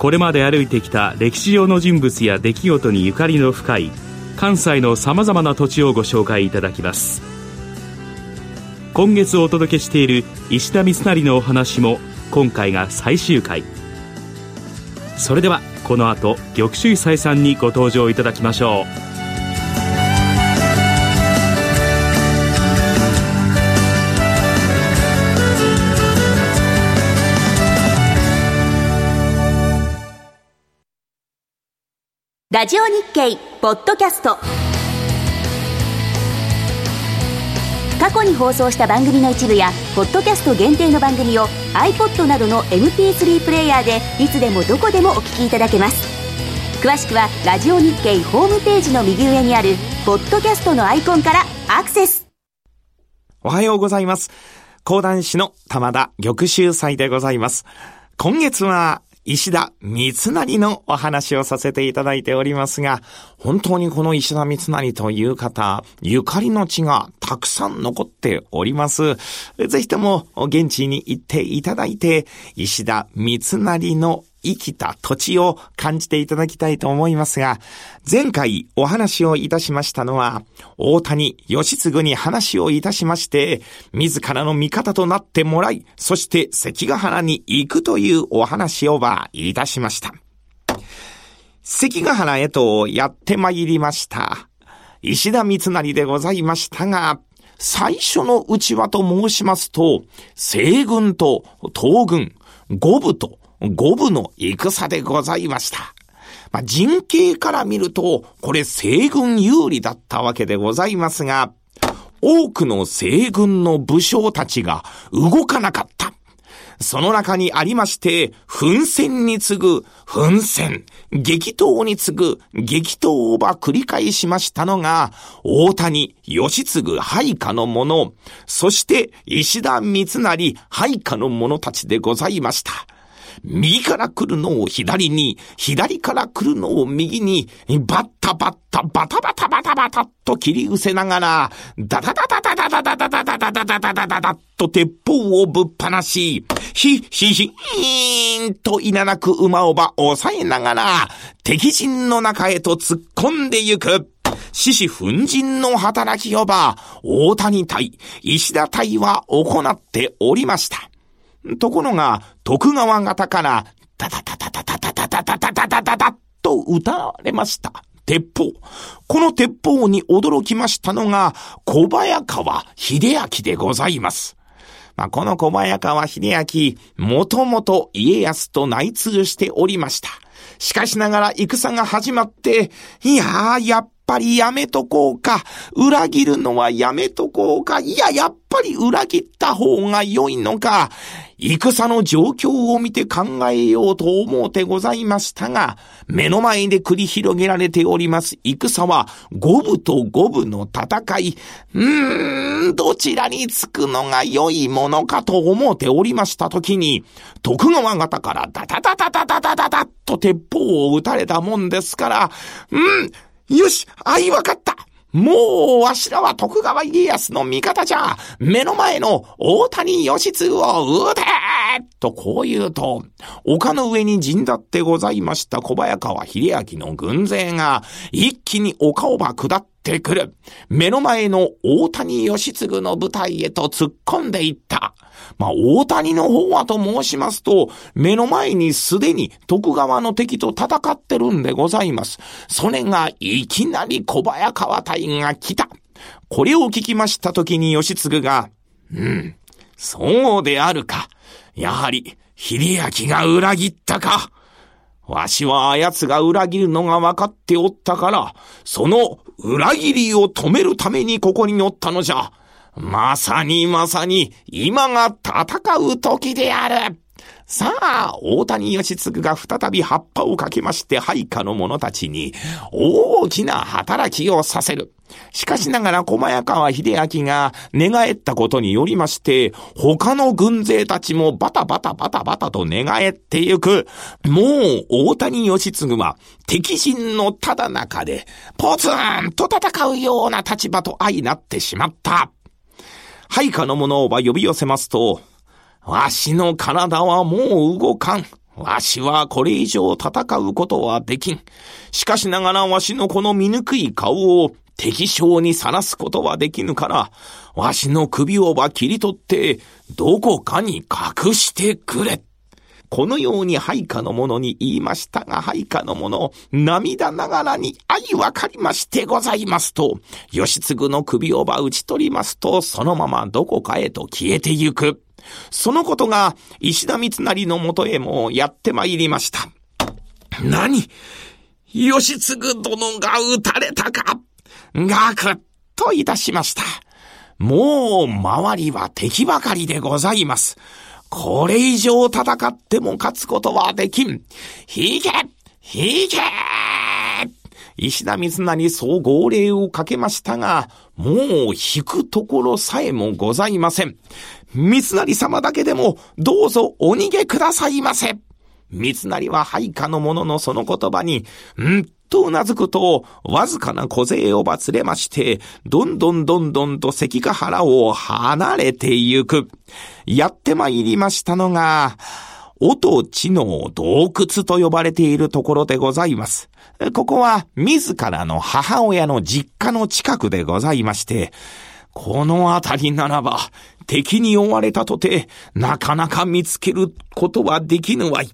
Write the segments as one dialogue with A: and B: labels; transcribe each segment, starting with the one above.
A: これまで歩いてきた歴史上の人物や出来事にゆかりの深い関西のさまざまな土地をご紹介いただきます。今月お届けしている石田三成のお話も今回が最終回。それではこの後玉州斎さんにご登場いただきましょう。
B: ラジオ日経ポッドキャスト。過去に放送した番組の一部やポッドキャスト限定の番組を iPod などの MP3 プレイヤーでいつでもどこでもお聞きいただけます。詳しくはラジオ日経ホームページの右上にあるポッドキャストのアイコンからアクセス。
C: おはようございます。講談師の玉田玉秀祭でございます。今月は石田三成のお話をさせていただいておりますが、本当にこの石田三成という方、ゆかりの地がたくさん残っております。ぜひとも現地に行っていただいて、石田三成の生きた土地を感じていただきたいと思いますが、前回お話をいたしましたのは、大谷義継に話をいたしまして、自らの味方となってもらい、そして関ヶ原に行くというお話をばいたしました。関ヶ原へとやって参りました。石田三成でございましたが、最初の内輪と申しますと、西軍と東軍、五部と五部の戦でございました。まあ、人形から見ると、これ西軍有利だったわけでございますが、多くの西軍の武将たちが動かなかった。その中にありまして、奮戦に次ぐ奮戦、激闘に次ぐ激闘をば繰り返しましたのが、大谷、義継、配下の者、そして石田三成、配下の者たちでございました。右から来るのを左に、左から来るのを右に、バッタバッタ、バタバタバタバタと切り失せながら、ダダダダダダダダダダダダダダダダダダと鉄砲をぶっ放し、ひ、ひ、ひ、ーんと稲なく馬をば抑えながら、敵陣の中へと突っ込んでゆく。獅子奮陣の働きをば、大谷隊、石田隊は行っておりました。ところが、徳川方から、ダダダダダダダダダダダダダダと撃たれました。鉄砲。この鉄砲に驚きましたのが、小早川秀明でございます。まあ、この小早川秀明、もともと家康と内通しておりました。しかしながら戦が始まって、いやー、やっぱりやめとこうか。裏切るのはやめとこうか。いや、やっぱり裏切った方が良いのか。戦の状況を見て考えようと思うてございましたが、目の前で繰り広げられております戦は、五部と五部の戦い。うーん、どちらにつくのが良いものかと思うておりましたときに、徳川方からダダダダダダダダダと鉄砲を撃たれたもんですから、うん、よしあいわかったもう、わしらは徳川家康の味方じゃ目の前の大谷義継を撃てとこう言うと、丘の上に陣立ってございました小早川秀明の軍勢が一気に丘をば下ってくる。目の前の大谷義継の部隊へと突っ込んでいった。まあ、大谷の方はと申しますと、目の前にすでに徳川の敵と戦ってるんでございます。それがいきなり小早川隊が来た。これを聞きましたときに義継が、うん、そうであるか。やはり、秀明が裏切ったか。わしはあやつが裏切るのが分かっておったから、その裏切りを止めるためにここにおったのじゃ。まさにまさに、今が戦う時である。さあ、大谷義継が再び葉っぱをかけまして配下の者たちに大きな働きをさせる。しかしながら小早川秀明が寝返ったことによりまして、他の軍勢たちもバタバタバタバタと寝返ってゆく。もう大谷義継は敵陣のただ中でポツンと戦うような立場と相なってしまった。配下の者は呼び寄せますと、わしの体はもう動かん。わしはこれ以上戦うことはできん。しかしながらわしのこの醜い顔を敵将にさらすことはできぬから、わしの首をば切り取って、どこかに隠してくれ。このように配下の者に言いましたが、配下の者、涙ながらに愛わかりましてございますと、義継の首をば打ち取りますと、そのままどこかへと消えてゆく。そのことが石田三成のもとへもやってまいりました。何？義継殿が撃たれたか？ガクッといたしました。もう周りは敵ばかりでございます。これ以上戦っても勝つことはできん。引け引け石田三成そう号令をかけましたが、もう引くところさえもございません。三成様だけでも、どうぞお逃げくださいませ。三成は配下の者のその言葉に、んとうなずくと、わずかな小勢をばつれまして、どんどんどんどんと関ヶ原を離れてゆく。やってまいりましたのが、音地の洞窟と呼ばれているところでございます。ここは自らの母親の実家の近くでございまして、この辺りならば、敵に追われたとて、なかなか見つけることはできぬわい。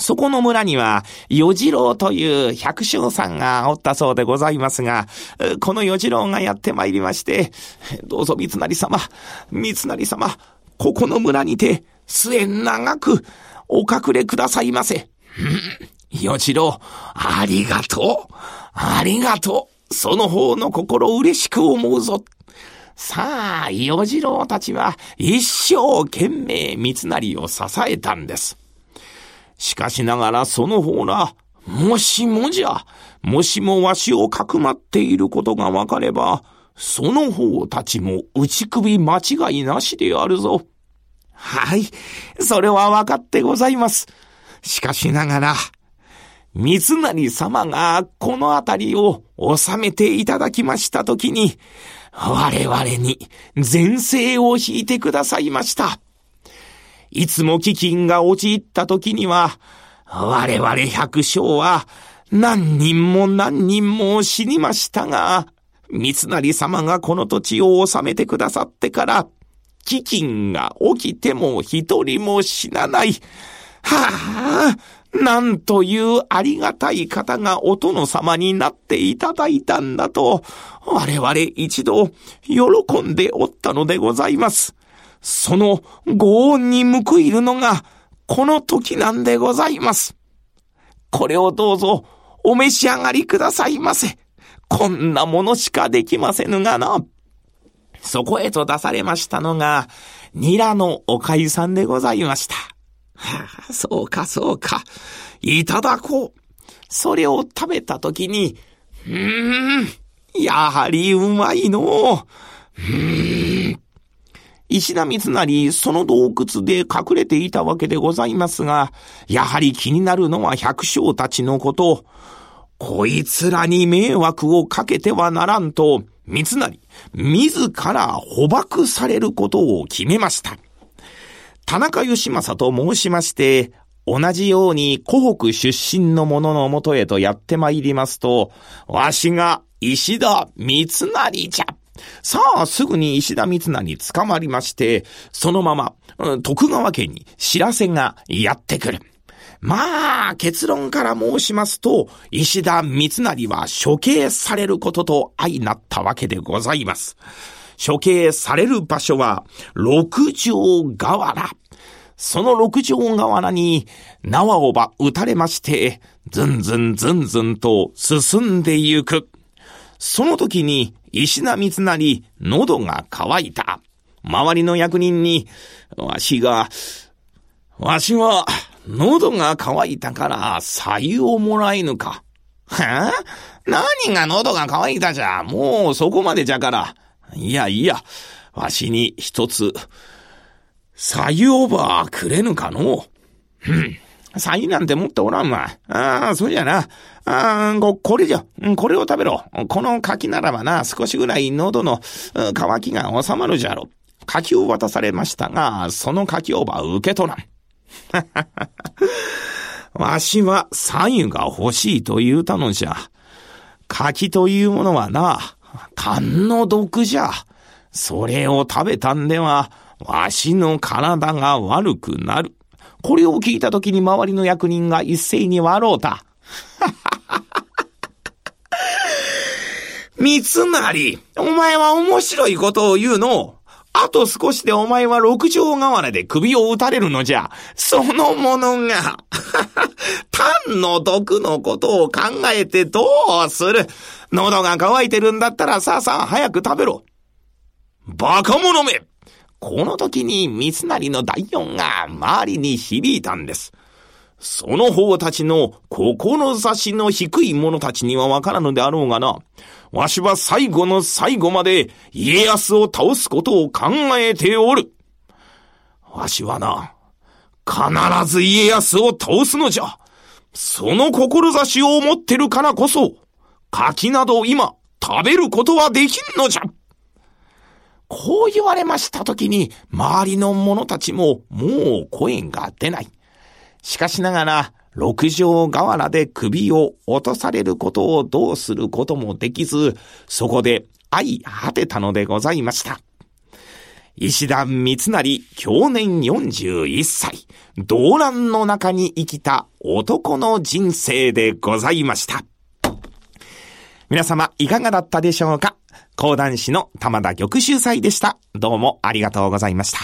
C: そこの村には、与次郎という百姓さんがおったそうでございますが、この与次郎がやって参りまして、どうぞ三成様、三成様、ここの村にて、末長くお隠れくださいませ。与次郎、ありがとう。ありがとう。その方の心嬉しく思うぞ。さあ、与次郎たちは一生懸命三成を支えたんです。しかしながらその方ら、もしもじゃ、もしもわしをかくまっていることがわかれば、その方たちも打ち首間違いなしであるぞ。はい、それはわかってございます。しかしながら、三成様がこの辺りを収めていただきましたときに、我々に前世を引いてくださいました。いつも飢饉が陥った時には、我々百姓は何人も何人も死にましたが、三成様がこの土地を治めてくださってから、飢饉が起きても一人も死なない。はあ、なんというありがたい方がお殿様になっていただいたんだと、我々一度喜んでおったのでございます。そのご恩に報いるのがこの時なんでございます。これをどうぞお召し上がりくださいませ。こんなものしかできませぬがな。そこへと出されましたのが、ニラのおかゆさんでございました。はあ、そうか、そうか。いただこう。それを食べたときに、うーん、やはりうまいのう。ーん。石田三成、その洞窟で隠れていたわけでございますが、やはり気になるのは百姓たちのこと。こいつらに迷惑をかけてはならんと、三成、自ら捕獲されることを決めました。田中義正と申しまして、同じように湖北出身の者のもとへとやって参りますと、わしが石田三成じゃ。さあ、すぐに石田三成に捕まりまして、そのまま、徳川家に知らせがやってくる。まあ、結論から申しますと、石田三成は処刑されることと相なったわけでございます。処刑される場所は、六条河原。その六条河原に縄をば打たれまして、ずんずんずんずんと進んでゆく。その時に石田三成、喉が渇いた。周りの役人に、わしが、わしは、喉が渇いたから、左右をもらえぬか。はあ？何が喉が渇いたじゃ？もうそこまでじゃから。いやいや、わしに一つ、左右オーバーくれぬかのふん。左右なんて持っておらんわ。ああ、そうじゃな。ああ、こ、これじゃ。これを食べろ。この柿ならばな、少しぐらい喉の渇きが収まるじゃろ。柿を渡されましたが、その柿をば受け取らん。わしは左右が欲しいと言うたのじゃ。柿というものはな、勘の毒じゃ。それを食べたんでは、わしの体が悪くなる。これを聞いたときに周りの役人が一斉に笑うた。三成、お前は面白いことを言うの？あと少しでお前は六条河原で首を打たれるのじゃ。そのものが、単の毒のことを考えてどうする？喉が渇いてるんだったらさあさあ早く食べろ。バカ者めこの時に三成の第四が周りに響いたんです。その方たちの志の低い者たちにはわからぬであろうがな。わしは最後の最後まで家康を倒すことを考えておる。わしはな、必ず家康を倒すのじゃ。その志を持ってるからこそ、柿など今食べることはできんのじゃ。こう言われましたときに、周りの者たちももう声が出ない。しかしながら、六条河原で首を落とされることをどうすることもできず、そこで相果てたのでございました。石田三成、去年41歳、動乱の中に生きた男の人生でございました。皆様、いかがだったでしょうか？講談師の玉田玉秀祭でした。どうもありがとうございました。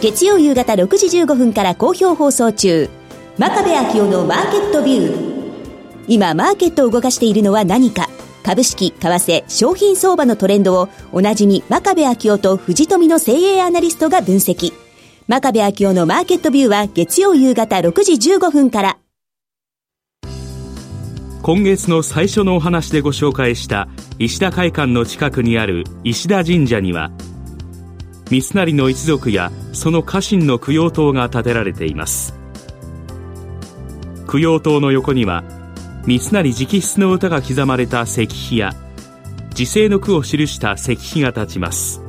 B: 月曜夕方6時15分から好評放送中。真壁昭夫のマーケットビュー。今、マーケットを動かしているのは何か株式、為替、商品相場のトレンドをおなじみ真壁昭夫と藤富の精鋭アナリストが分析。真壁昭夫のマーケットビューは月曜夕方6時15分から。
A: 今月の最初のお話でご紹介した石田会館の近くにある石田神社には三成の一族やその家臣の供養塔が建てられています。供養塔の横には三成直筆の歌が刻まれた石碑や時世の句を記した石碑が立ちます。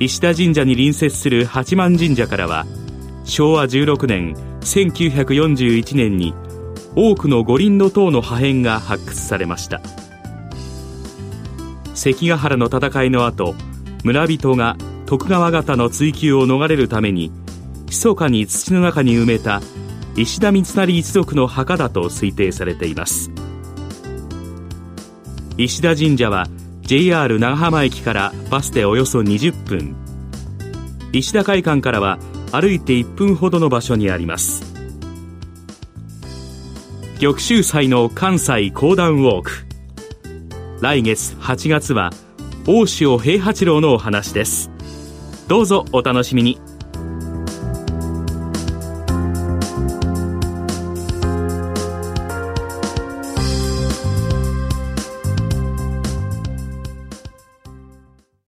A: 石田神社に隣接する八幡神社からは昭和16年1941年に多くの五輪の塔の破片が発掘されました。関ヶ原の戦いの後村人が徳川方の追及を逃れるために密かに土の中に埋めた石田三成一族の墓だと推定されています。石田神社は JR 長浜駅からバスでおよそ20分。石田会館からは歩いて1分ほどの場所にあります。玉州祭の関西講談ウォーク。来月8月は大塩平八郎のお話です。どうぞお楽しみに。